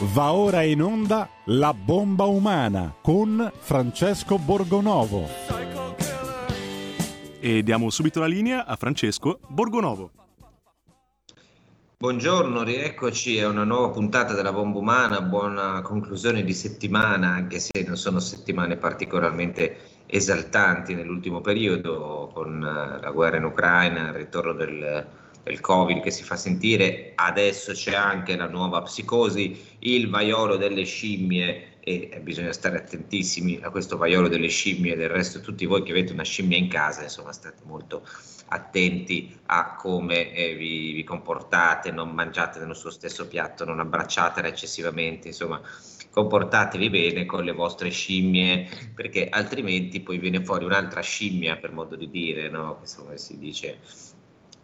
Va ora in onda La bomba umana con Francesco Borgonovo. E diamo subito la linea a Francesco Borgonovo. Buongiorno, rieccoci a una nuova puntata della bomba umana, buona conclusione di settimana, anche se non sono settimane particolarmente esaltanti nell'ultimo periodo, con eh, la guerra in Ucraina, il ritorno del del Covid che si fa sentire, adesso c'è anche la nuova psicosi, il vaiolo delle scimmie e bisogna stare attentissimi a questo vaiolo delle scimmie, del resto tutti voi che avete una scimmia in casa, insomma state molto attenti a come eh, vi, vi, comportate, non mangiate nello stesso piatto, non abbracciatela eccessivamente, insomma comportatevi bene con le vostre scimmie perché altrimenti poi viene fuori un'altra scimmia per modo di dire, no? insomma si dice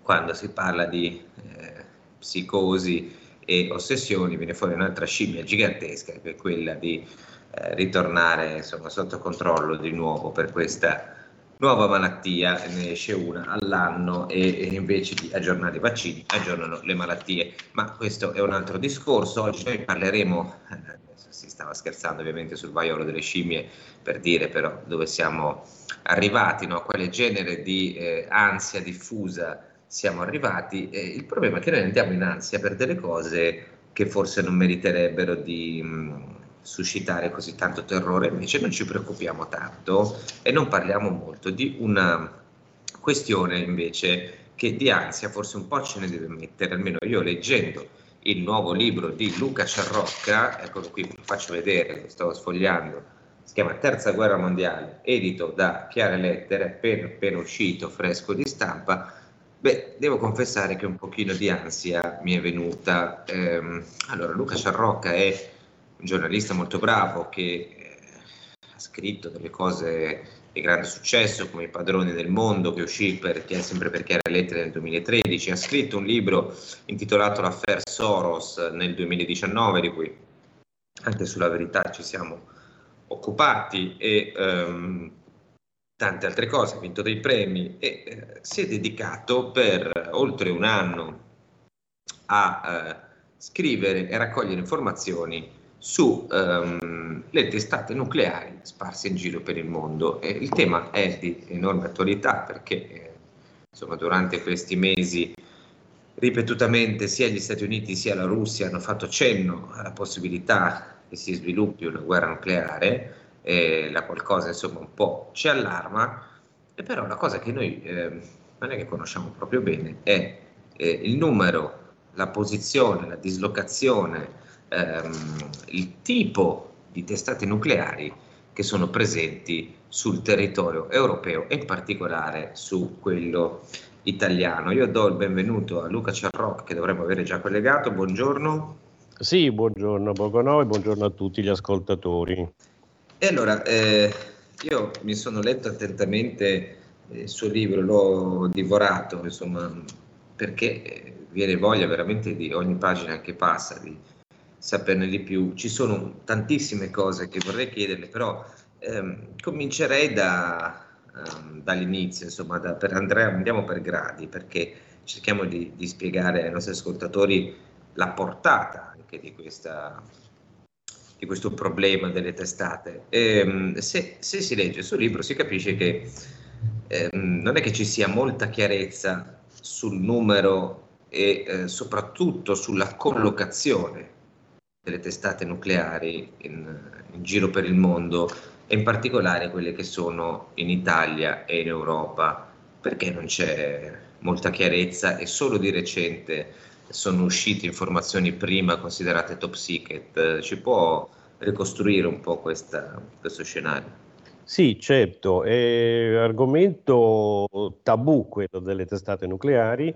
quando si parla di eh, psicosi e ossessioni viene fuori un'altra scimmia gigantesca che è quella di eh, ritornare insomma, sotto controllo di nuovo per questa nuova malattia, ne esce una all'anno e, e, invece di aggiornare i vaccini aggiornano le malattie. Ma questo è un altro discorso, oggi noi parleremo, eh, si stava scherzando ovviamente sul vaiolo delle scimmie per dire però dove siamo arrivati, no? quale genere di eh, ansia diffusa siamo arrivati. Eh, il problema è che noi andiamo in ansia per delle cose che forse non meriterebbero di mh, mm, suscitare così tanto terrore, invece non ci preoccupiamo tanto e non parliamo molto di una questione invece che di ansia forse un po' ce ne deve mettere, almeno io leggendo il nuovo libro di Luca Ciarrocca, eccolo qui, lo faccio vedere, lo stavo sfogliando, si chiama Terza Guerra Mondiale, edito da Chiare Lettere, appena, appena uscito, fresco di stampa, Beh, devo confessare che un pochino di ansia mi è venuta. Ehm, allora, Luca Ciarrocca è un giornalista molto bravo che eh, ha scritto delle cose di grande successo come I padroni del mondo che uscì per, sempre per Chiara Lettere nel 2013, ha scritto un libro intitolato L'affaire Soros nel 2019 di cui anche sulla verità ci siamo occupati e ehm, tante altre cose, ha vinto dei premi e eh, si è dedicato per oltre un anno a eh, scrivere e raccogliere informazioni sulle ehm, testate nucleari sparse in giro per il mondo. E il tema è di enorme attualità perché eh, insomma, durante questi mesi ripetutamente sia gli Stati Uniti sia la Russia hanno fatto cenno alla possibilità che si sviluppi una guerra nucleare eh, la qualcosa insomma un po' ci allarma, e però la cosa che noi eh, non è che conosciamo proprio bene è eh, il numero, la posizione, la dislocazione, ehm, il tipo di testate nucleari che sono presenti sul territorio europeo e in particolare su quello italiano. Io do il benvenuto a Luca Ciarroc che dovremmo avere già collegato, buongiorno. Sì, buongiorno Bogonò e buongiorno a tutti gli ascoltatori. E allora, eh, io mi sono letto attentamente il suo libro, l'ho divorato, insomma, perché viene voglia veramente di ogni pagina che passa di saperne di più. Ci sono tantissime cose che vorrei chiederle, però ehm, comincerei da, um, dall'inizio, insomma, da, per Andrea, andiamo per gradi, perché cerchiamo di, di spiegare ai nostri ascoltatori la portata anche di questa di questo problema delle testate. E, ehm, se, se, si legge il suo libro si capisce che eh, non è che ci sia molta chiarezza sul numero e eh, soprattutto sulla collocazione delle testate nucleari in, in giro per il mondo e in particolare quelle che sono in Italia e in Europa, perché non c'è molta chiarezza e solo di recente sono uscite informazioni prima considerate top secret. Ci può ricostruire un po' questa, questo scenario? Sì, certo, è argomento tabù quello delle testate nucleari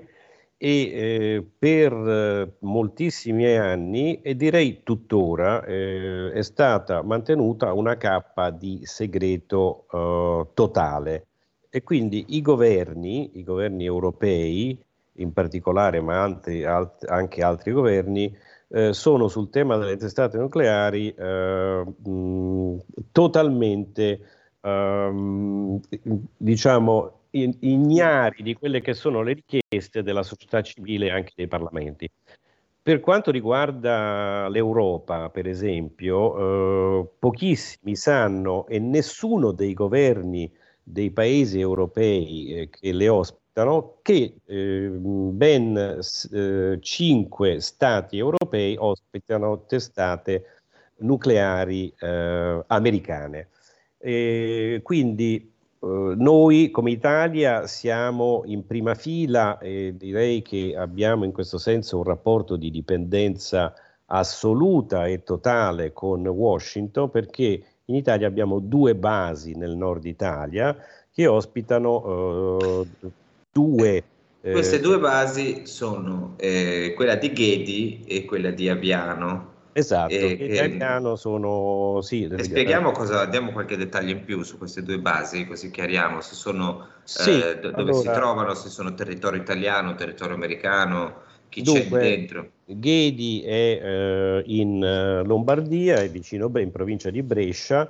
e eh, per eh, moltissimi anni e direi tuttora eh, è stata mantenuta una cappa di segreto eh, totale e quindi i governi, i governi europei in particolare, ma altri, alt- anche altri governi, eh, sono sul tema delle testate nucleari eh, mh, totalmente, ehm, diciamo, ignari di quelle che sono le richieste della società civile e anche dei parlamenti. per quanto riguarda l'Europa, per esempio, eh, pochissimi sanno e nessuno dei governi dei paesi europei eh, che le ospitano che eh, ben eh, stati europei ospitano testate nucleari eh, americane. E quindi Uh, noi come Italia siamo in prima fila e direi che abbiamo in questo senso un rapporto di dipendenza assoluta e totale con Washington perché in Italia abbiamo due basi nel nord Italia che ospitano uh, due eh, queste due basi sono eh, quella di Ghedi e quella di Aviano Esatto, e, italiano sono... Sì, e spieghiamo cosa, diamo qualche dettaglio in più su queste due basi, così chiariamo se sono, sì, eh, dove allora, si trovano, se sono territorio italiano, territorio americano, chi dunque, c'è dentro. Ghedi è eh, in eh, Lombardia, è vicino in provincia di Brescia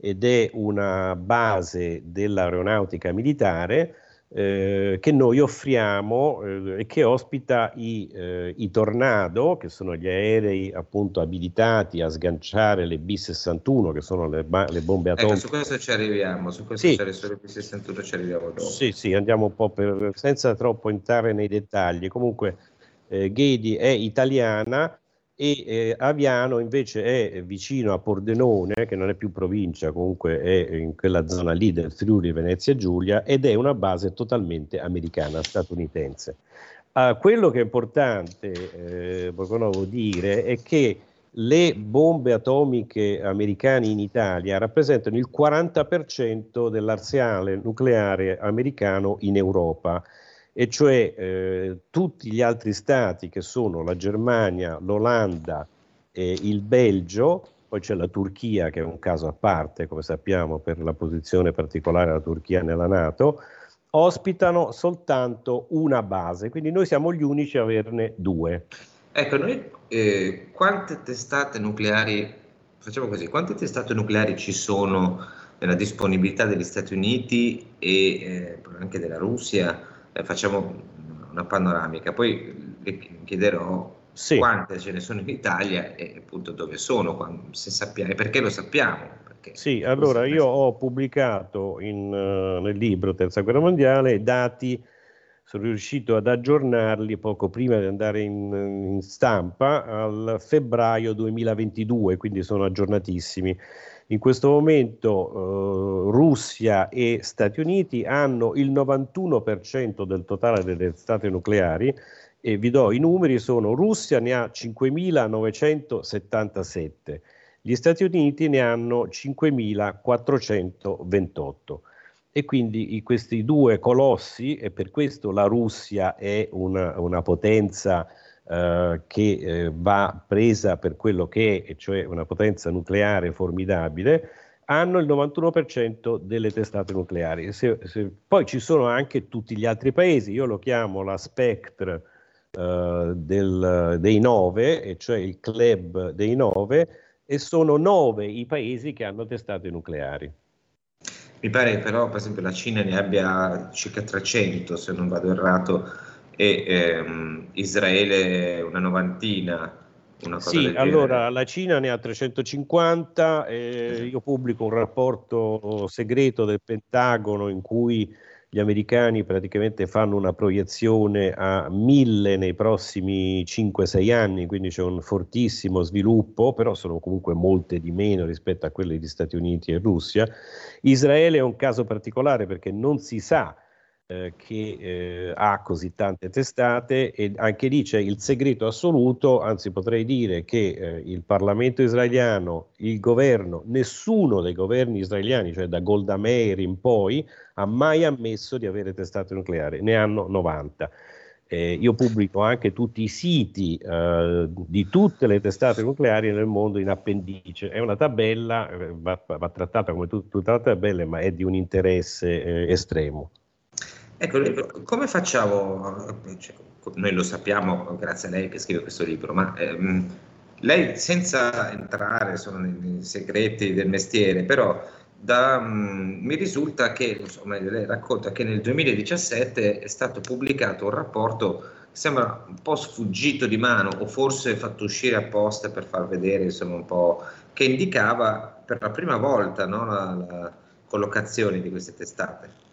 ed è una base dell'aeronautica militare eh, che noi offriamo eh, e che ospita i, eh, i, Tornado, che sono gli aerei appunto abilitati a sganciare le B-61, che sono le, ba- le bombe atomiche. Ecco, su questo ci arriviamo, su questo sì. ci sulle B-61 ci arriviamo dopo. Sì, sì, andiamo un po' per, senza troppo entrare nei dettagli. Comunque eh, Ghedi è italiana e eh, Aviano invece è vicino a Pordenone, che non è più provincia, comunque è in quella zona lì del Friuli Venezia Giulia ed è una base totalmente americana, statunitense. Uh, quello che è importante, eh, Borgonovo, dire è che le bombe atomiche americane in Italia rappresentano il 40% dell'arsenale nucleare americano in Europa e cioè eh, tutti gli altri stati che sono la Germania, l'Olanda, e il Belgio, poi c'è la Turchia che è un caso a parte, come sappiamo, per la posizione particolare della Turchia nella Nato, ospitano soltanto una base, quindi noi siamo gli unici a averne due. Ecco, noi eh, quante testate nucleari, facciamo così, quante testate nucleari ci sono nella disponibilità degli Stati Uniti e eh, anche della Russia? Eh, facciamo una panoramica, poi le chiederò sì. quante ce ne sono in Italia e appunto dove sono, se sappiamo, perché lo sappiamo. Perché sì, allora io ho pubblicato in, uh, nel libro Terza Guerra Mondiale dati, sono riuscito ad aggiornarli poco prima di andare in, in stampa al febbraio 2022, quindi sono aggiornatissimi. In questo momento eh, Russia e Stati Uniti hanno il 91% del totale delle testate nucleari e vi do i numeri, sono Russia ne ha 5.977, gli Stati Uniti ne hanno 5.428 e quindi questi due colossi, e per questo la Russia è una, una potenza eh, che eh, va presa per quello che è, cioè una potenza nucleare formidabile, hanno il 91% delle testate nucleari. Se, se, poi ci sono anche tutti gli altri paesi, io lo chiamo la Spectre eh, del, dei nove, e cioè il club dei nove, e sono nove i paesi che hanno testate nucleari. Mi pare però, per esempio, la Cina ne abbia circa 300, se non vado errato, e ehm, Israele una novantina. Una sì, allora la Cina ne ha 350, eh, io pubblico un rapporto segreto del Pentagono in cui gli americani praticamente fanno una proiezione a mille nei prossimi 5-6 anni, quindi c'è un fortissimo sviluppo, però sono comunque molte di meno rispetto a quelle di Stati Uniti e Russia. Israele è un caso particolare perché non si sa eh, che eh, ha così tante testate e anche lì c'è il segreto assoluto, anzi potrei dire che eh, il Parlamento israeliano, il governo, nessuno dei governi israeliani, cioè da Golda Meir in poi, ha mai ammesso di avere testate nucleari, ne hanno 90. Eh, io pubblico anche tutti i siti eh, di tutte le testate nucleari nel mondo in appendice. È una tabella, eh, va, va trattata come tut, tutta la tabella, ma è di un interesse eh, estremo. Ecco, come facciamo? Cioè, noi lo sappiamo grazie a lei che scrive questo libro, ma ehm, lei senza entrare sono nei, segreti del mestiere, però da, um, mi risulta che, insomma, lei racconta che nel 2017 è stato pubblicato un rapporto sembra un po' sfuggito di mano o forse fatto uscire apposta per far vedere insomma un po' che indicava per la prima volta no, la, la collocazione di queste testate.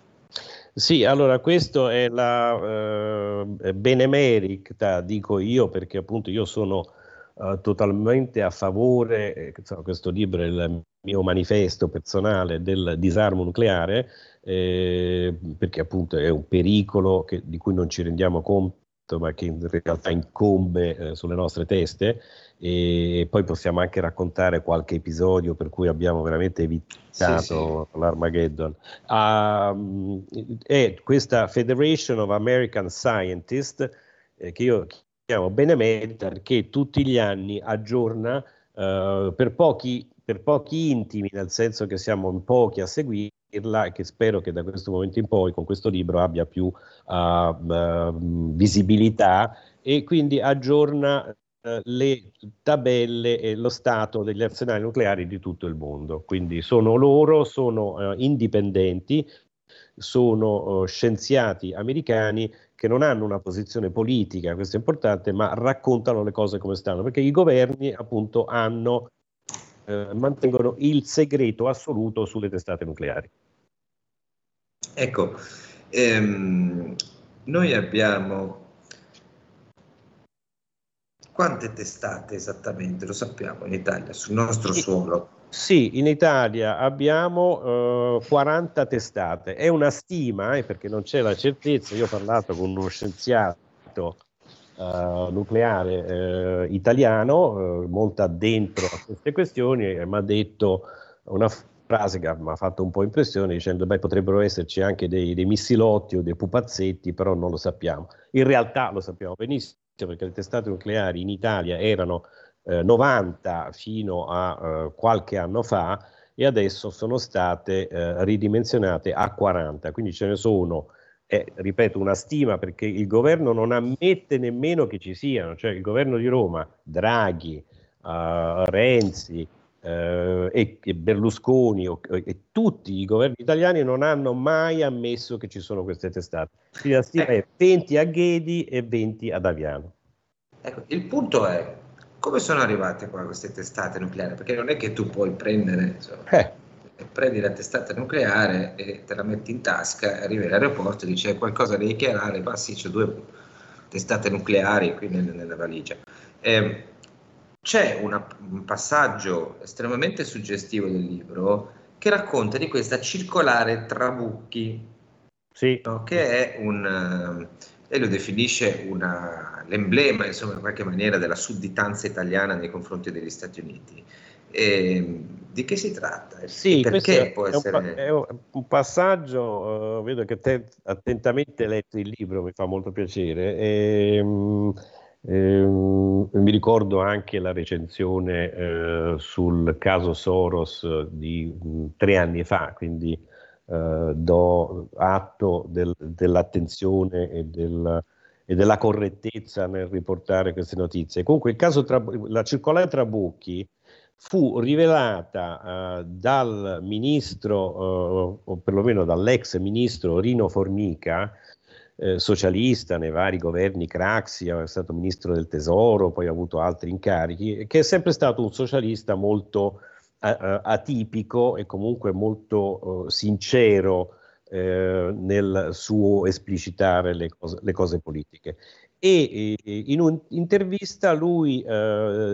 Sì, allora questo è la eh, benemerita, dico io, perché appunto io sono eh, totalmente a favore, eh, insomma, questo libro è il mio manifesto personale del disarmo nucleare, eh, perché appunto è un pericolo che, di cui non ci rendiamo conto ma che in realtà incombe eh, sulle nostre teste e poi possiamo anche raccontare qualche episodio per cui abbiamo veramente evitato sì, sì. l'Armageddon. Uh, è questa Federation of American Scientists eh, che io chiamo Benemerita perché tutti gli anni aggiorna uh, per, pochi, per pochi intimi, nel senso che siamo in pochi a seguire e che spero che da questo momento in poi con questo libro abbia più uh, uh, visibilità e quindi aggiorna uh, le tabelle e lo stato degli arsenali nucleari di tutto il mondo. Quindi sono loro, sono indipendenti, sono scienziati americani che non hanno una posizione politica, questo è importante, ma raccontano le cose come stanno, perché i governi appunto hanno eh, mantengono il segreto assoluto sulle testate nucleari. Ecco, ehm, noi abbiamo quante testate esattamente, lo sappiamo in Italia, sul nostro suolo? Sì, in Italia abbiamo eh, 40 testate, è una stima, eh, perché non c'è la certezza, io ho parlato con uno scienziato eh, nucleare eh, italiano, eh, molto addentro a queste questioni, e mi ha detto una frase che mi ha fatto un po' impressione dicendo beh potrebbero esserci anche dei, dei, missilotti o dei pupazzetti però non lo sappiamo. In realtà lo sappiamo benissimo perché le testate nucleari in Italia erano eh, 90 fino a eh, qualche anno fa e adesso sono state eh, ridimensionate a 40 quindi ce ne sono eh, ripeto una stima perché il governo non ammette nemmeno che ci siano. Cioè il governo di Roma Draghi uh, Renzi eh, e, e, Berlusconi o, e tutti i governi italiani non hanno mai ammesso che ci sono queste testate. Quindi la stima eh. è 20 a Ghedi e 20 ad Aviano. Ecco, il punto è come sono arrivate qua queste testate nucleari? Perché non è che tu puoi prendere, insomma, eh. prendi la testata nucleare e te la metti in tasca, arrivi all'aeroporto e dici hai qualcosa da dichiarare, ma sì, c'è due testate nucleari qui nella, nella valigia. Eh, c'è una, un passaggio estremamente suggestivo del libro che racconta di questa circolare Trabucchi, sì. no? che è un, e eh, lo definisce una, l'emblema, insomma, in qualche maniera, della sudditanza italiana nei confronti degli Stati Uniti. E, di che si tratta? Sì, perché può è essere... Un, è un passaggio, uh, vedo che te attentamente letto il libro, mi fa molto piacere. E, um, eh, mi ricordo anche la recensione eh, sul caso Soros di mh, mm, tre anni fa, quindi eh, do atto del, dell'attenzione e, del, e, della correttezza nel riportare queste notizie. Comunque il caso tra, la circolare Trabucchi fu rivelata uh, dal ministro, uh, o perlomeno dall'ex ministro Rino Formica, eh, socialista nei vari governi Craxi, è stato ministro del tesoro, poi ha avuto altri incarichi, che è sempre stato un socialista molto uh, atipico e comunque molto uh, sincero uh, nel suo esplicitare le cose, le cose politiche. E in un'intervista lui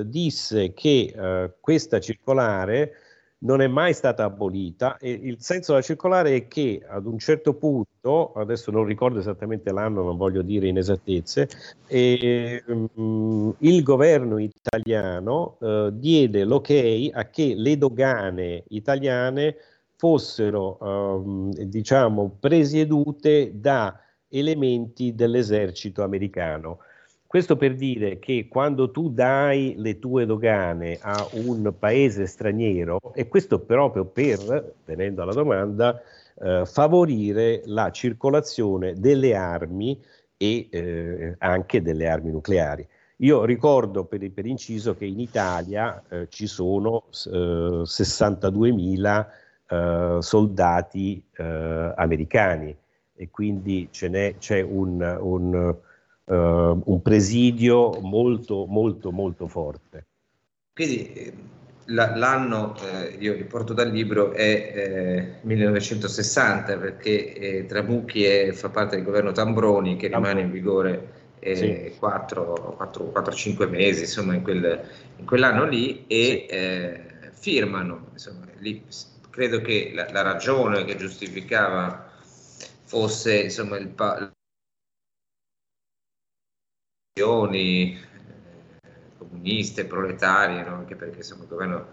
disse che questa circolare non è mai stata abolita e il senso della circolare è che ad un certo punto, adesso non ricordo esattamente l'anno, non voglio dire inesattezze, e, um, il governo italiano uh, diede l'ok a che le dogane italiane fossero um, diciamo presiedute da elementi dell'esercito americano. Questo per dire che quando tu dai le tue dogane a un paese straniero, e questo proprio per, venendo alla domanda, eh, favorire la circolazione delle armi e eh, anche delle armi nucleari. Io ricordo per, per inciso che in Italia eh, ci sono eh, 62.000 eh, soldati eh, americani e quindi ce n'è, c'è un, un uh, un presidio molto, molto, molto forte. Quindi eh, la, l'anno, eh, io riporto dal libro, è eh, 1960 perché eh, Tramucchi è, fa parte del governo Tambroni che rimane in vigore eh, sì. 4-5 mesi, insomma, in, quel, in, quell'anno lì e sì. eh, firmano. Insomma, lì, credo che la, la, ragione che giustificava fosse insomma, il pa- eh, comuniste, proletarie, no? anche perché insomma, il governo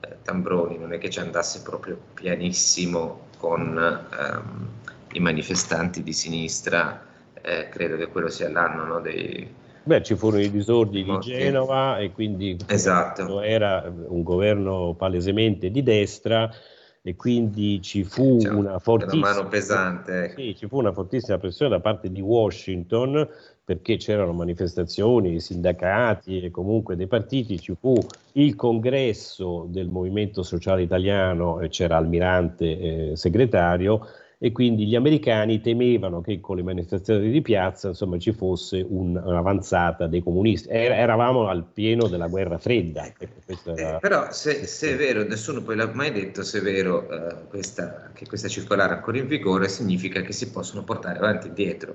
eh, Tambroni non è che ci andasse proprio pianissimo con ehm, i manifestanti di sinistra eh, credo che quello sia l'anno no, dei... Beh, ci furono i disordini di Genova e quindi esatto. era un governo palesemente di destra e quindi ci fu cioè, una fortissima, pesante, ecco. sì, ci fu una fortissima pressione da parte di Washington perché c'erano manifestazioni, sindacati e comunque dei partiti, ci fu il congresso del Movimento Sociale Italiano e c'era Almirante eh, segretario e quindi gli americani temevano che con le manifestazioni di piazza insomma, ci fosse un, un'avanzata dei comunisti. Er- eravamo al pieno dera guerra fredda. Ecco, era... Eh, però se, se, è vero, nessuno poi l'ha mai detto, se è vero eh, questa, che questa circolare è ancora in vigore, significa che si possono portare avanti e indietro.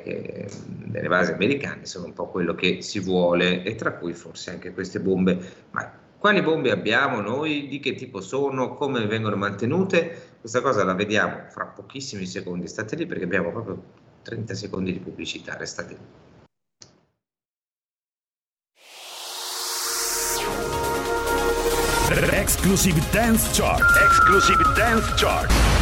Che nelle basi americane sono un po' quello che si vuole e tra cui forse anche queste bombe. Ma quali bombe abbiamo noi? Di che tipo sono? Come vengono mantenute? Questa cosa la vediamo fra pochissimi secondi. State lì perché abbiamo proprio 30 secondi di pubblicità. Restate lì. Exclusive Dance Chart. Exclusive Dance Chart.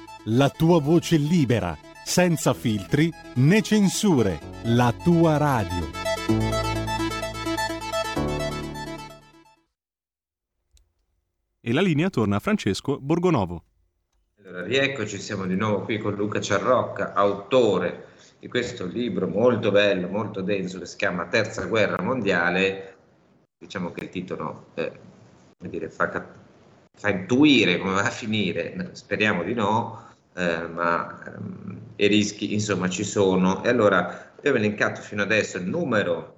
la tua voce libera, senza filtri né censure, la tua radio. e la linea torna a Francesco Borgonovo. Allora, rieccoci, siamo di nuovo qui con Luca Ciarrocca, autore di questo libro molto bello, molto denso, che si chiama Terza Guerra Mondiale. Diciamo che il titolo eh, dire, fa, fa, intuire come va a finire, speriamo di no, eh, ma ehm, i rischi insomma ci sono. E allora abbiamo elencato fino adesso il numero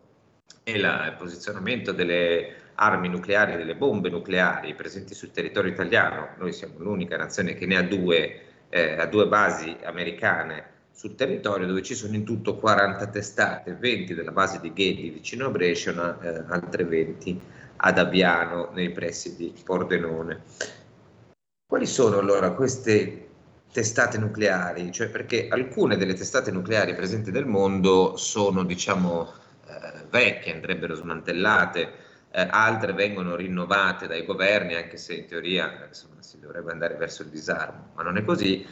e la, il posizionamento delle armi nucleari, delle bombe nucleari presenti sul territorio italiano. Noi siamo l'unica nazione che ne ha due, eh, ha due basi americane sul territorio dove ci sono in tutto 40 testate, 20 della base di Ghedi vicino a Brescia, eh, altre 20 ad Abiano nei pressi di Pordenone. Quali sono allora queste testate nucleari? Cioè perché alcune delle testate nucleari presenti nel mondo sono diciamo eh, vecchie, andrebbero smantellate, eh, altre vengono rinnovate dai governi, anche se in teoria insomma, si dovrebbe andare verso il disarmo, ma non è così.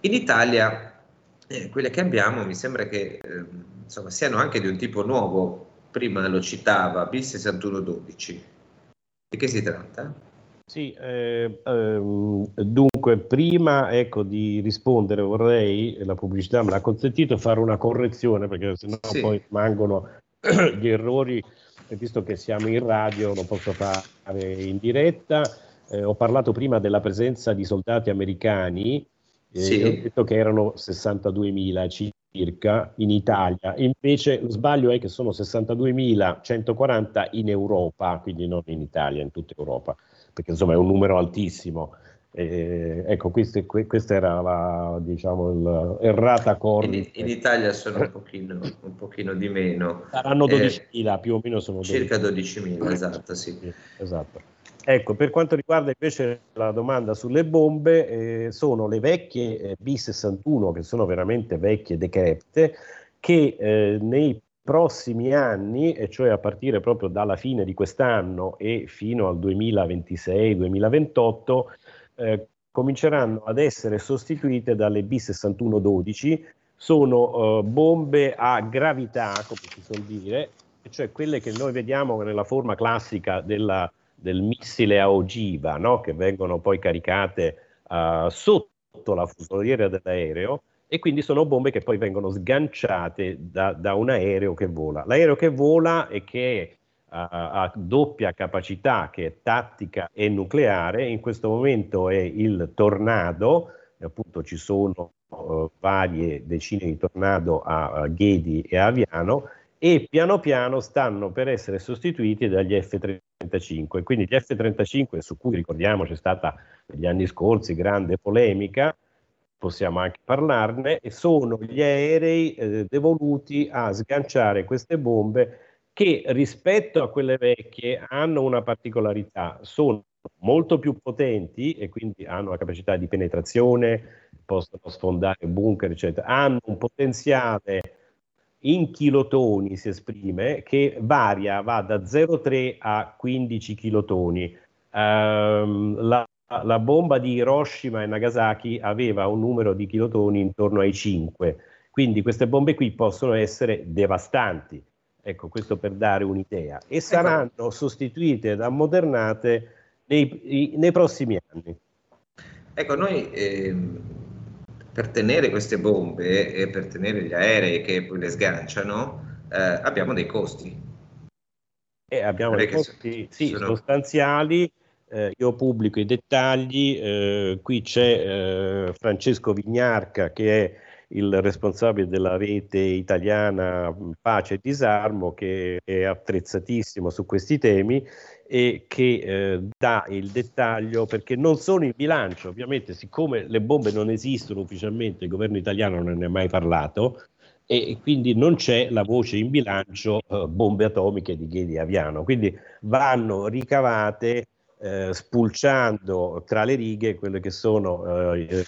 In Italia eh, quelle che abbiamo mi sembra che eh, insomma, siano anche di un tipo nuovo, prima lo citava, B6112. Di che si tratta? Sì, eh, ehm, dunque prima ecco, di rispondere vorrei, la pubblicità me l'ha consentito, fare una correzione perché sennò sì. poi rimangono gli errori visto che siamo in radio lo posso fare in diretta. Eh, ho parlato prima della presenza di soldati americani, eh, sì. ho detto che erano 62.000 circa in Italia, invece lo sbaglio è che sono 62.140 in Europa, quindi non in Italia, in tutta Europa, perché insomma è un numero altissimo. Eh, ecco, queste, questa era la diciamo, errata corrida. In, in, Italia sono un pochino, un pochino di meno. Saranno 12.000, eh, più o meno sono circa 12.000, 12.000 esatto, sì. Esatto. Ecco, per quanto riguarda invece la domanda sulle bombe, eh, sono le vecchie eh, B61, che sono veramente vecchie, decrepite, che eh, nei prossimi anni, e cioè a partire proprio dalla fine di quest'anno e fino al 2026-2028, eh, cominceranno ad essere sostituite dalle B6112, sono eh, bombe a gravità, come si suol dire, cioè quelle che noi vediamo nella forma classica della, del missile a ogiva, no? che vengono poi caricate uh, sotto la fusoliera dell'aereo e quindi sono bombe che poi vengono sganciate da, da un aereo che vola. L'aereo che vola e che ha doppia capacità, che è tattica e nucleare, in questo momento è il Tornado, appunto ci sono uh, varie decine di Tornado a, a Ghedi e a Aviano, e piano piano stanno per essere sostituiti dagli F-35. Quindi gli F-35, su cui ricordiamo c'è stata negli anni scorsi grande polemica, possiamo anche parlarne, sono gli aerei eh, devoluti a sganciare queste bombe che rispetto a quelle vecchie hanno una particolarità, sono molto più potenti e quindi hanno la capacità di penetrazione, possono sfondare bunker, eccetera, hanno un potenziale in kilotoni si esprime che varia, va da 0,3 a 15 kilotoni. Um, la la bomba di Hiroshima e Nagasaki aveva un numero di kilotoni intorno ai 5, quindi queste bombe qui possono essere devastanti. Ecco, questo per dare un'idea. E ecco. saranno sostituite ed ammodernate nei, nei prossimi anni. Ecco, noi eh, per tenere queste bombe e per tenere gli aerei che poi le sganciano eh, abbiamo dei costi. E eh, abbiamo dei costi sì, sono... sostanziali eh, io pubblico i dettagli, eh, qui c'è eh, Francesco Vignarca che è il responsabile della rete italiana Pace e Disarmo che è attrezzatissimo su questi temi e che eh, dà il dettaglio perché non sono in bilancio, ovviamente siccome le bombe non esistono ufficialmente, il governo italiano non ne ha mai parlato e quindi non c'è la voce in bilancio eh, bombe atomiche di Ghedi Aviano, quindi vanno ricavate eh, spulciando tra le righe quello che sono eh,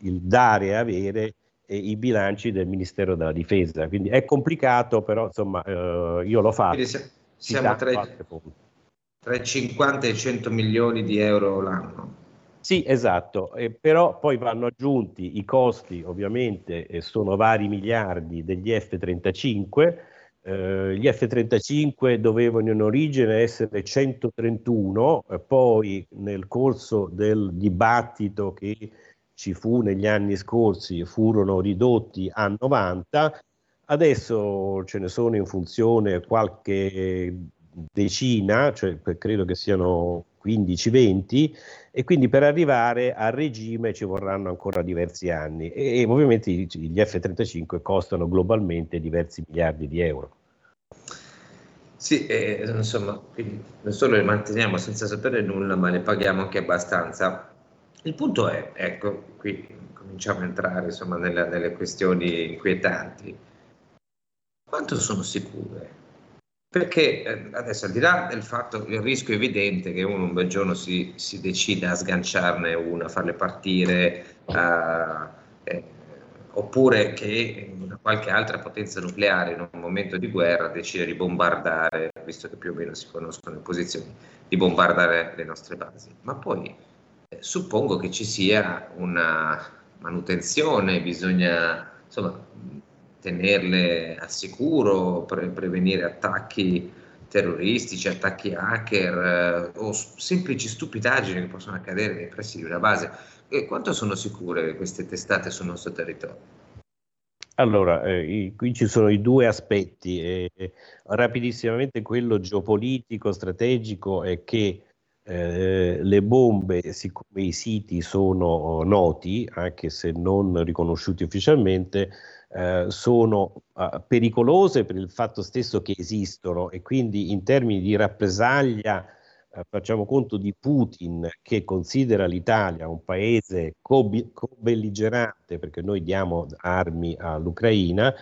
il, dare e avere e i bilanci del Ministero della Difesa. Quindi è complicato, però insomma eh, io lo faccio. Siamo tra i, tra i 50 e i 100 milioni di euro l'anno. Sì, esatto, eh, però poi vanno aggiunti i costi, ovviamente, eh, sono vari miliardi degli F-35, eh, gli F-35 dovevano in origine essere 131, eh, poi nel corso del dibattito che ci fu negli anni scorsi furono ridotti a 90, adesso ce ne sono in funzione qualche decina, cioè credo che siano 15-20 e quindi per arrivare a regime ci vorranno ancora diversi anni e, e ovviamente gli F-35 costano globalmente diversi miliardi di euro. Sì, eh, insomma, non solo le manteniamo senza sapere nulla, ma le paghiamo anche abbastanza. Il punto è, ecco, qui cominciamo a entrare insomma, nella, nelle questioni inquietanti. Quanto sono sicure? Perché eh, adesso al di là del fatto, il rischio evidente che uno un bel giorno si, si decida a sganciarne una, a farle partire, a, eh, oppure che una qualche altra potenza nucleare in un momento di guerra decide di bombardare, visto che più o meno si conoscono le posizioni, di bombardare le nostre basi. Ma poi suppongo che ci sia una manutenzione, bisogna insomma tenerle al sicuro, pre- prevenire attacchi terroristici, attacchi hacker eh, o semplici stupidaggini che possono accadere nei pressi di una base. E quanto sono sicure queste testate sul nostro territorio? Allora, eh, qui ci sono i due aspetti. Eh, rapidissimamente quello geopolitico, strategico è che eh, le bombe, siccome i siti sono noti, anche se non riconosciuti ufficialmente, eh, sono uh, pericolose per il fatto stesso che esistono e quindi in termini di rappresaglia eh, facciamo conto di Putin che considera l'Italia un paese co-belligerante perché noi diamo armi all'Ucraina,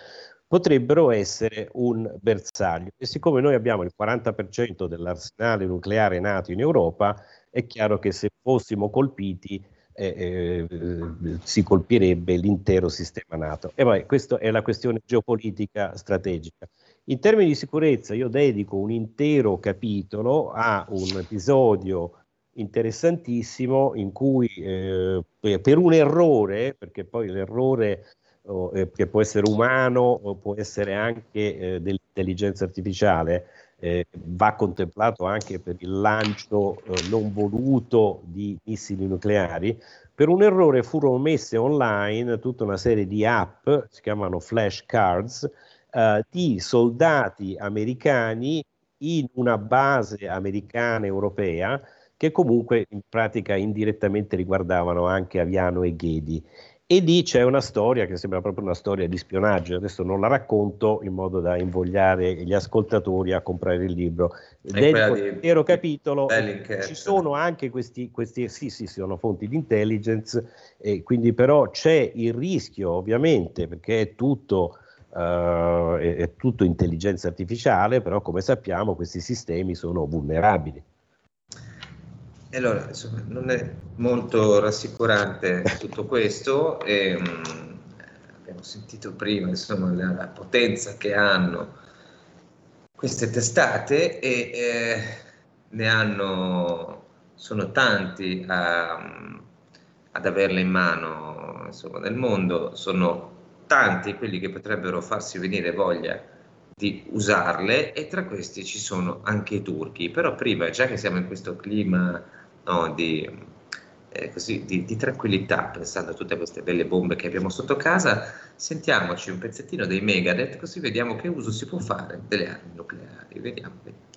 potrebbero essere un bersaglio. E siccome noi abbiamo il 40% dell'arsenale nucleare nato in Europa, è chiaro che se fossimo colpiti eh, eh, si colpirebbe l'intero sistema NATO. E poi questa è la questione geopolitica strategica. In termini di sicurezza io dedico un intero capitolo a un episodio interessantissimo in cui eh, per un errore, perché poi l'errore eh, che può essere umano o può essere anche eh, del intelligenza artificiale eh, va contemplato anche per il lancio eh, non voluto di missili nucleari. Per un errore furono messe online tutta una serie di app, si chiamano flashcards, eh, di soldati americani in una base americana europea che comunque in pratica indirettamente riguardavano anche Aviano e Ghedi. E lì c'è una storia che sembra proprio una storia di spionaggio. Adesso non la racconto in modo da invogliare gli ascoltatori a comprare il libro. Nell'intero capitolo ci sono anche questi, questi sì, sì, sono fonti di intelligence, e quindi però c'è il rischio, ovviamente, perché è tutto. Uh, è, è tutto intelligenza artificiale, però come sappiamo questi sistemi sono vulnerabili. Allora, insomma, non è molto rassicurante tutto questo. E, mh, abbiamo sentito prima insomma, la, la, potenza che hanno queste testate e eh, ne hanno, sono tanti a, ad averle in mano insomma, nel mondo, sono tanti quelli che potrebbero farsi venire voglia di usarle e tra questi ci sono anche i turchi. Però prima, già che siamo in questo clima no, di, eh, così, di, di, tranquillità, pensando a tutte queste belle bombe che abbiamo sotto casa, sentiamoci un pezzettino dei Megadeth, così vediamo che uso si può fare delle armi nucleari. Vediamo, vediamo.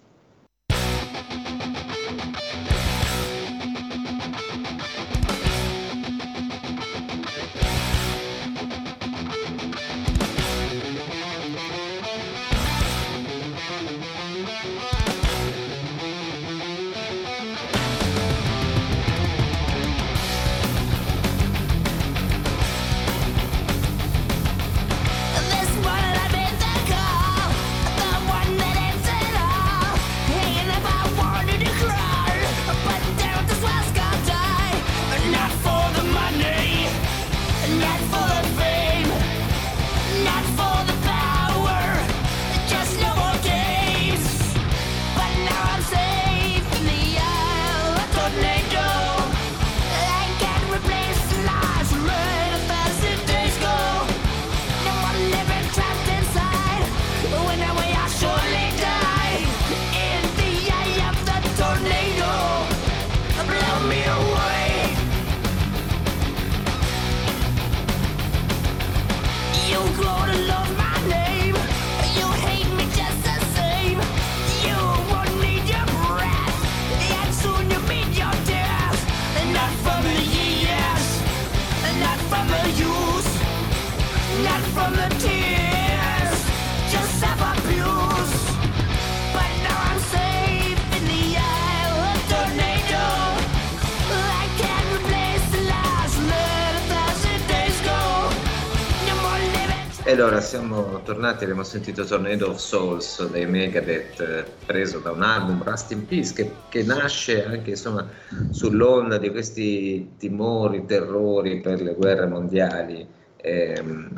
Siamo tornati, abbiamo sentito Tornado of Souls dei Megadeth eh, preso da un album Rust in Peace che, che nasce anche insomma, sull'onda di questi timori, terrori per le guerre mondiali ehm,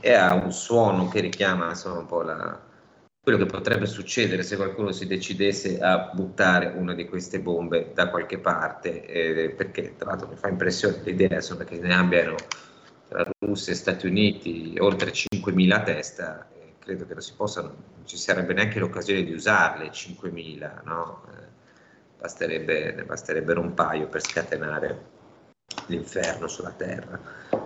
e ha un suono che richiama insomma, un po' la, quello che potrebbe succedere se qualcuno si decidesse a buttare una di queste bombe da qualche parte eh, perché tra l'altro mi fa impressione l'idea insomma, che ne abbiano tra Russia e Stati Uniti oltre 5.000 a testa, credo che non si possa, non ci sarebbe neanche l'occasione di usarle 5.000, no? eh, basterebbe, ne basterebbero un paio per scatenare l'inferno sulla Terra.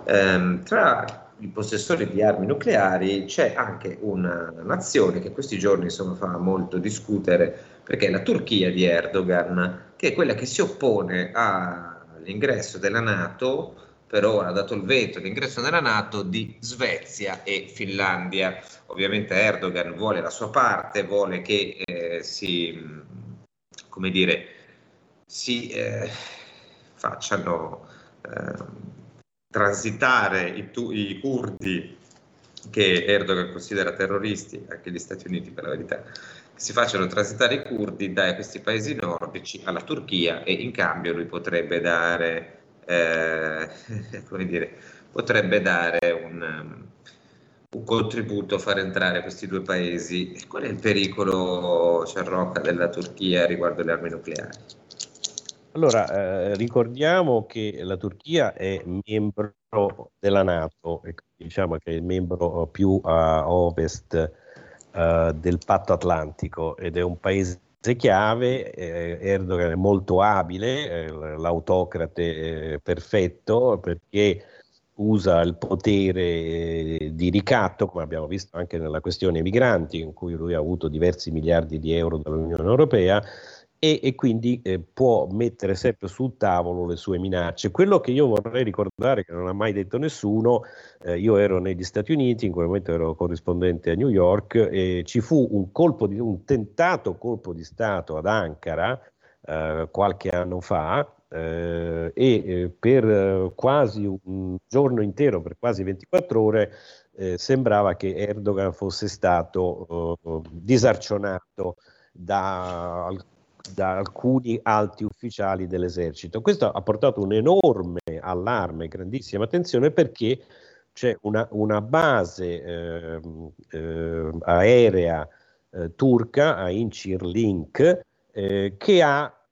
Eh, tra i possessori di armi nucleari c'è anche una nazione che questi giorni insomma, fa molto discutere perché è la Turchia di Erdogan, che è quella che si oppone all'ingresso della Nato per ora dato il veto all'ingresso nella Nato di Svezia e Finlandia. Ovviamente Erdogan vuole la sua parte, vuole che eh, si, come dire, si eh, facciano eh, transitare i, tu, i curdi che Erdogan considera terroristi, anche gli Stati Uniti per la verità, si facciano transitare i curdi da questi paesi nordici alla Turchia e in cambio lui potrebbe dare eh, come dire, potrebbe dare un, un, contributo a far entrare questi due paesi. Qual è il pericolo, Ciarrocca, della Turchia riguardo le armi nucleari? Allora, eh, ricordiamo che la Turchia è membro della Nato, diciamo che è il membro più a ovest uh, del patto atlantico ed è un paese chiave, eh, Erdogan è molto abile, eh, l'autocrate eh, perfetto perché usa il potere eh, di ricatto, come abbiamo visto anche nella questione migranti, in cui lui ha avuto diversi miliardi di euro dall'Unione Europea, e, e quindi eh, può mettere sempre sul tavolo le sue minacce. Quello che io vorrei ricordare, che non ha mai detto nessuno, eh, io ero negli Stati Uniti, in quel momento ero corrispondente a New York, e ci fu un, colpo di, un tentato colpo di Stato ad Ankara eh, qualche anno fa, eh, e eh, per eh, quasi un giorno intero, per quasi 24 ore, eh, sembrava che Erdogan fosse stato eh, disarcionato da, da, alcuni alti ufficiali dell'esercito. Questo ha portato un enorme allarme, grandissima attenzione perché c'è una, una base ehm, eh, aerea turca a Incirlink che ha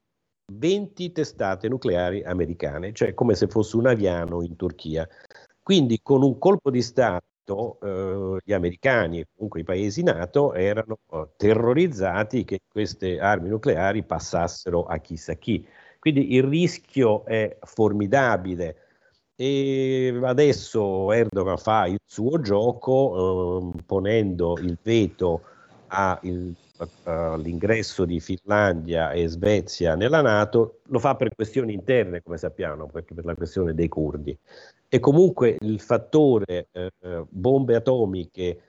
20 testate nucleari americane, cioè come se fosse un aviano in Turchia. Quindi con un colpo di Stato eh, gli americani e comunque i paesi NATO erano eh, terrorizzati che queste armi nucleari passassero a chissà chi. Quindi il rischio è formidabile e adesso Erdogan fa il suo gioco eh, ponendo il veto al all'ingresso di Finlandia e Svezia nella Nato, lo fa per questioni interne, come sappiamo, perché per la questione dei curdi. E comunque il fattore eh, bombe atomiche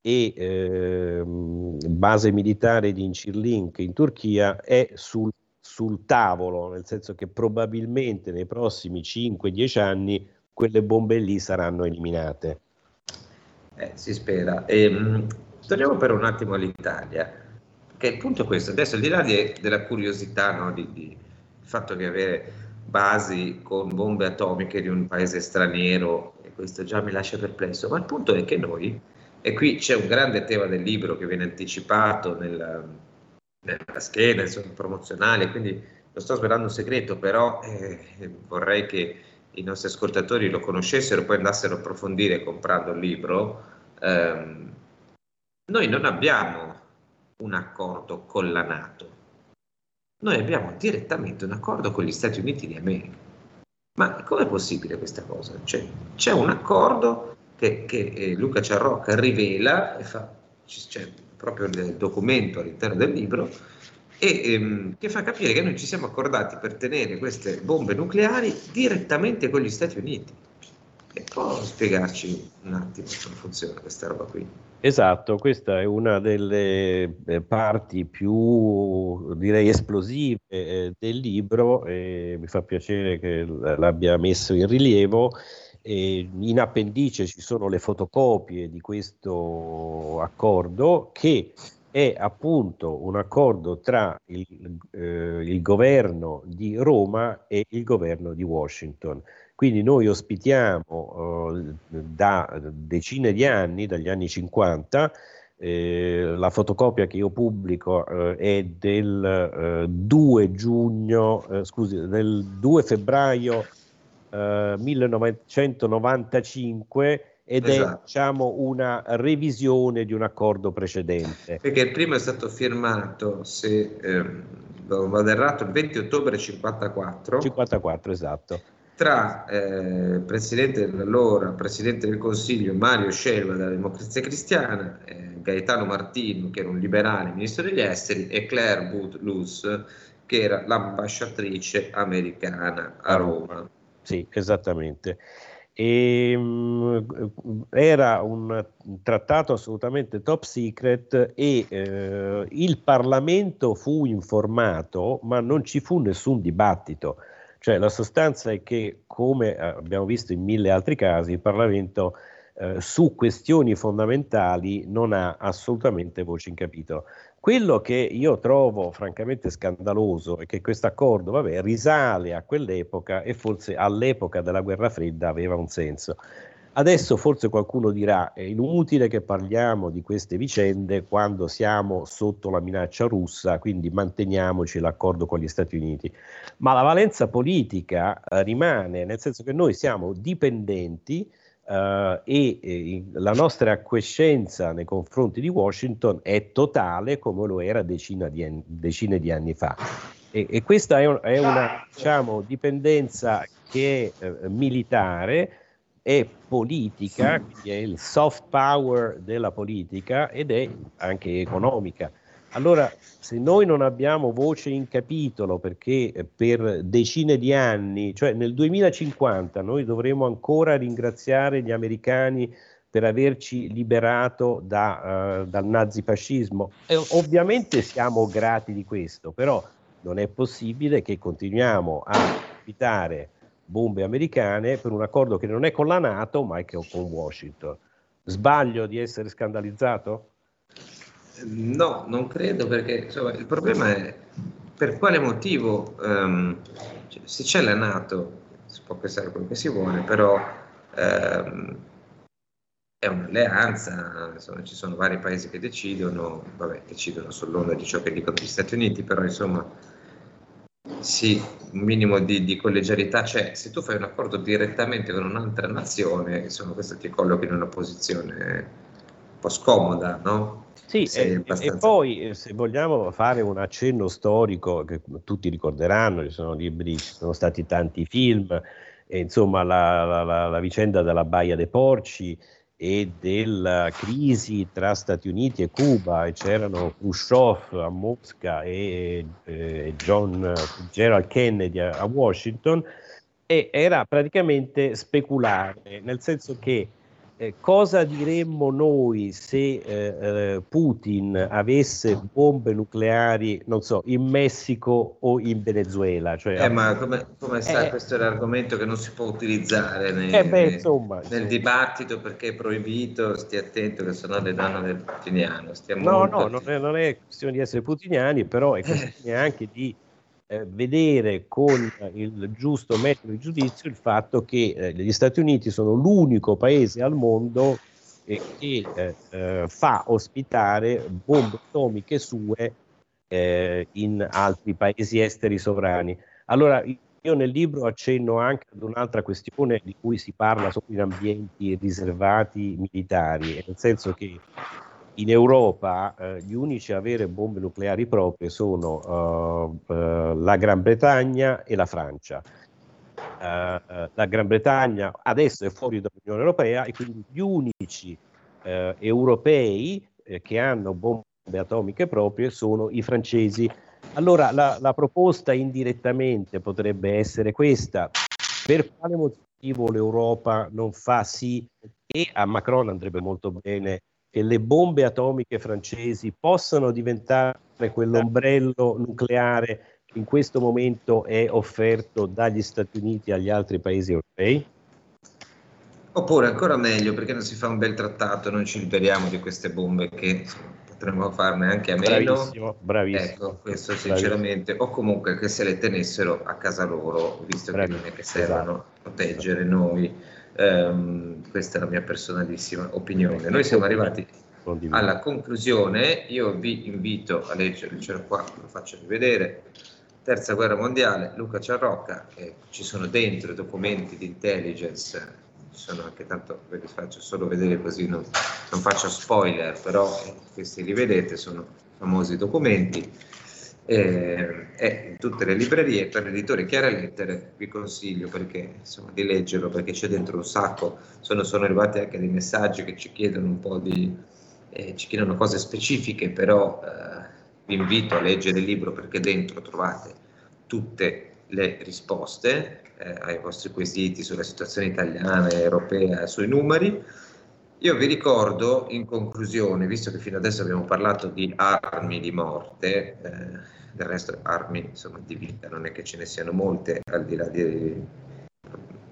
e eh, base militare di Incirlink in Turchia è sul, sul tavolo, nel senso che probabilmente nei prossimi 5-10 anni quelle bombe lì saranno eliminate. Eh, si spera. E, ehm, torniamo per un attimo all'Italia che il punto è questo, adesso al di là di, della curiosità, no, di, di, il fatto che avere basi con bombe atomiche di un paese straniero, e questo già mi lascia perplesso, ma il punto è che noi, e qui c'è un grande tema del libro che viene anticipato nella, nella scheda insomma, promozionale, quindi lo sto svelando un segreto, però eh, vorrei che i nostri ascoltatori lo conoscessero, poi andassero a approfondire comprando il libro. Eh, noi non abbiamo un accordo con la Nato. Noi abbiamo direttamente un accordo con gli Stati Uniti di America. Ma com'è possibile questa cosa? Cioè, c'è un accordo che, che eh, Luca Ciarrocca rivela, e fa, c'è proprio il documento all'interno del libro, e ehm, che fa capire che noi ci siamo accordati per tenere queste bombe nucleari direttamente con gli Stati Uniti. E può spiegarci un attimo come funziona questa roba qui? Esatto, questa è una delle eh, parti più, direi, esplosive eh, del libro e mi fa piacere che l'abbia messo in rilievo. E in appendice ci sono le fotocopie di questo accordo che è appunto un accordo tra il, eh, il governo di Roma e il governo di Washington. Quindi noi ospitiamo eh, da decine di anni, dagli anni 50, eh, la fotocopia che io pubblico eh, è del 2 eh, giugno, eh, scusi, del 2 febbraio 1995 eh, ed esatto. è diciamo una revisione di un accordo precedente. Perché il primo è stato firmato, se ehm, vado errato, il 20 ottobre 54. 54, esatto tra eh, presidente dell'allora presidente del Consiglio Mario Scelva della Democrazia Cristiana, eh, Gaetano Martino che era un liberale ministro degli esteri e Claire Bout che era l'ambasciatrice americana a Roma. Sì, esattamente. E, mh, era un trattato assolutamente top secret e eh, il Parlamento fu informato, ma non ci fu nessun dibattito. Cioè la sostanza è che, come eh, abbiamo visto in mille altri casi, il Parlamento eh, su questioni fondamentali non ha assolutamente voce in capitolo. Quello che io trovo francamente scandaloso è che questo accordo risale a quell'epoca e forse all'epoca della guerra fredda aveva un senso. Adesso forse qualcuno dirà è inutile che parliamo di queste vicende quando siamo sotto la minaccia russa, quindi manteniamoci l'accordo con gli Stati Uniti. Ma la valenza politica eh, rimane, nel senso che noi siamo dipendenti Uh, e, e, la nostra acquiescenza nei confronti di Washington è totale come lo era decine di anni, decine di anni fa. E, e questa è, un, è, una diciamo, dipendenza che è eh, militare, è politica, quindi è il soft power della politica ed è anche economica. Allora, se noi non abbiamo voce in capitolo perché per decine di anni, cioè nel 2050, noi dovremo ancora ringraziare gli americani per averci liberato da, uh, dal nazifascismo. E ovviamente siamo grati di questo, però non è possibile che continuiamo a invitare bombe americane per un accordo che non è con la Nato, ma è con Washington. Sbaglio di essere scandalizzato? No, non credo perché insomma, il problema è per quale motivo, um, cioè, se c'è la Nato, si può pensare quello che si vuole, però um, è un'alleanza, insomma, ci sono vari paesi che decidono, vabbè, decidono sull'onda di ciò che dicono gli Stati Uniti, però insomma sì, un minimo di, di, collegialità c'è. Se tu fai un accordo direttamente con un'altra nazione, insomma, questo ti colloca in una posizione un po' scomoda, no? Sì, e, abbastanza... e, poi eh, se vogliamo fare un accenno storico che tutti ricorderanno, ci sono libri, ci sono stati tanti film, e, insomma la, la, la, la, vicenda della Baia dei Porci e della crisi tra Stati Uniti e Cuba, e c'erano Khrushchev a Mosca e, e John Gerald Kennedy a, a Washington, e era praticamente speculare, nel senso che eh, cosa diremmo noi se eh, eh, Putin avesse bombe nucleari, non so, in Messico o in Venezuela? Cioè, eh, ma come, come sai, eh, questo è l'argomento che non si può utilizzare nei, eh, beh, insomma, nel sì. dibattito perché è proibito, stia attento che sennò le danno del putiniano. Stiamo no, no, non è, non è questione di essere putiniani, però è questione anche di eh, vedere con il giusto metodo di giudizio il fatto che eh, gli Stati Uniti sono l'unico paese al mondo eh, che eh, fa ospitare bombe atomiche sue eh, in altri paesi esteri sovrani. Allora, io nel libro accenno anche ad un'altra questione di cui si parla solo in ambienti riservati militari, nel senso che in Europa eh, gli unici a avere bombe nucleari proprie sono uh, uh, la Gran Bretagna e la Francia. Uh, la Gran Bretagna adesso è fuori dall'Unione Europea e quindi gli unici europei che hanno bombe atomiche proprie sono i francesi. Allora la, la proposta indirettamente potrebbe essere questa. Per quale motivo l'Europa non fa sì e a Macron andrebbe molto bene che le bombe atomiche francesi possano diventare quell'ombrello nucleare che in questo momento è offerto dagli Stati Uniti agli altri paesi europei? Oppure ancora meglio, perché non si fa un bel trattato, non ci liberiamo di queste bombe che potremmo farne anche a meno. Bravissimo, bravissimo. Ecco, questo sinceramente, bravissimo. o comunque che se le tenessero a casa loro, visto bravissimo. che non è che servono esatto. proteggere noi Um, questa è la mia personalissima opinione. Noi siamo arrivati alla conclusione. Io vi invito a leggere, ce l'ho qua, lo faccio rivedere. Terza guerra mondiale, Luca Ciarrocca, eh, ci sono dentro documenti di intelligence, ci sono anche tanto, ve li faccio solo vedere così non, non faccio spoiler, però eh, questi li vedete, sono famosi documenti eh, è in tutte le librerie per l'editore Chiare Lettere vi consiglio perché, insomma, di leggerlo perché c'è dentro un sacco. Sono, sono arrivati anche dei messaggi che ci chiedono un po' di eh, ci chiedono cose specifiche però eh, vi invito a leggere il libro perché dentro trovate tutte le risposte eh, ai vostri quesiti sulla situazione italiana e europea sui numeri io vi ricordo in conclusione, visto che fino adesso abbiamo parlato di armi di morte, eh, del resto armi insomma, di vita, non è che ce ne siano molte, al di là di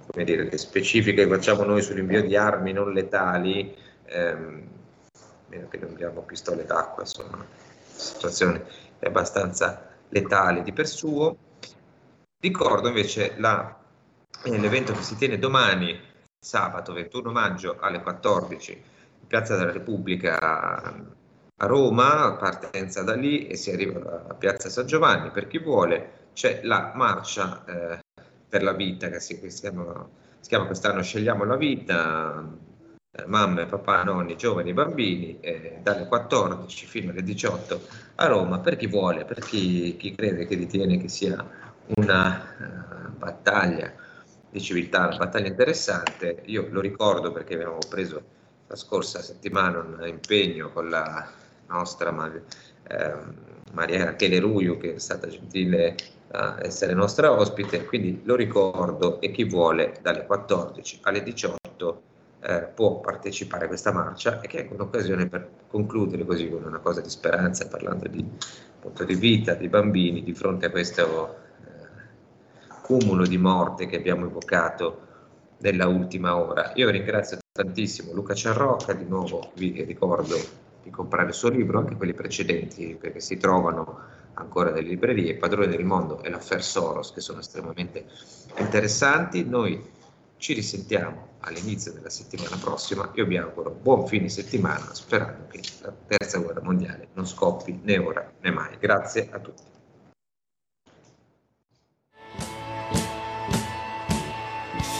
come dire, le specifiche che facciamo noi sull'invio di armi non letali, ehm, meno che non abbiamo pistole d'acqua, insomma, la situazione è abbastanza letale di per suo. Ricordo invece la, eh, l'evento che si tiene domani sabato 21 maggio alle 14 in Piazza della Repubblica a Roma, partenza da lì e si arriva a Piazza San Giovanni. Per chi vuole c'è la marcia eh, per la vita, che si, si, chiama, si chiama quest'anno Scegliamo la vita, eh, mamme, papà, nonni, giovani, bambini, eh, dalle 14 fino alle 18 a Roma, per chi vuole, per chi, chi crede che ritiene che sia una uh, battaglia di civiltà, una battaglia interessante. Io lo ricordo perché abbiamo preso la scorsa settimana un impegno con la nostra eh, Maria Rachele Ruiu, che è stata gentile a essere nostra ospite, quindi lo ricordo e chi vuole dalle 14 alle 18 eh, può partecipare a questa marcia e che è un'occasione per concludere così con una cosa di speranza, parlando di, appunto, di vita, di bambini, di fronte a questo eh, cumulo di morte che abbiamo evocato nella ultima ora. Io ringrazio tantissimo Luca Ciarrocca, di nuovo vi ricordo di comprare il suo libro, anche quelli precedenti, perché si trovano ancora nelle librerie, Padrone del Mondo e l'Affair Soros, che sono estremamente interessanti. Noi ci risentiamo all'inizio della settimana prossima. Io vi auguro buon fine settimana, sperando che la terza guerra mondiale non scoppi né ora né mai. Grazie a tutti.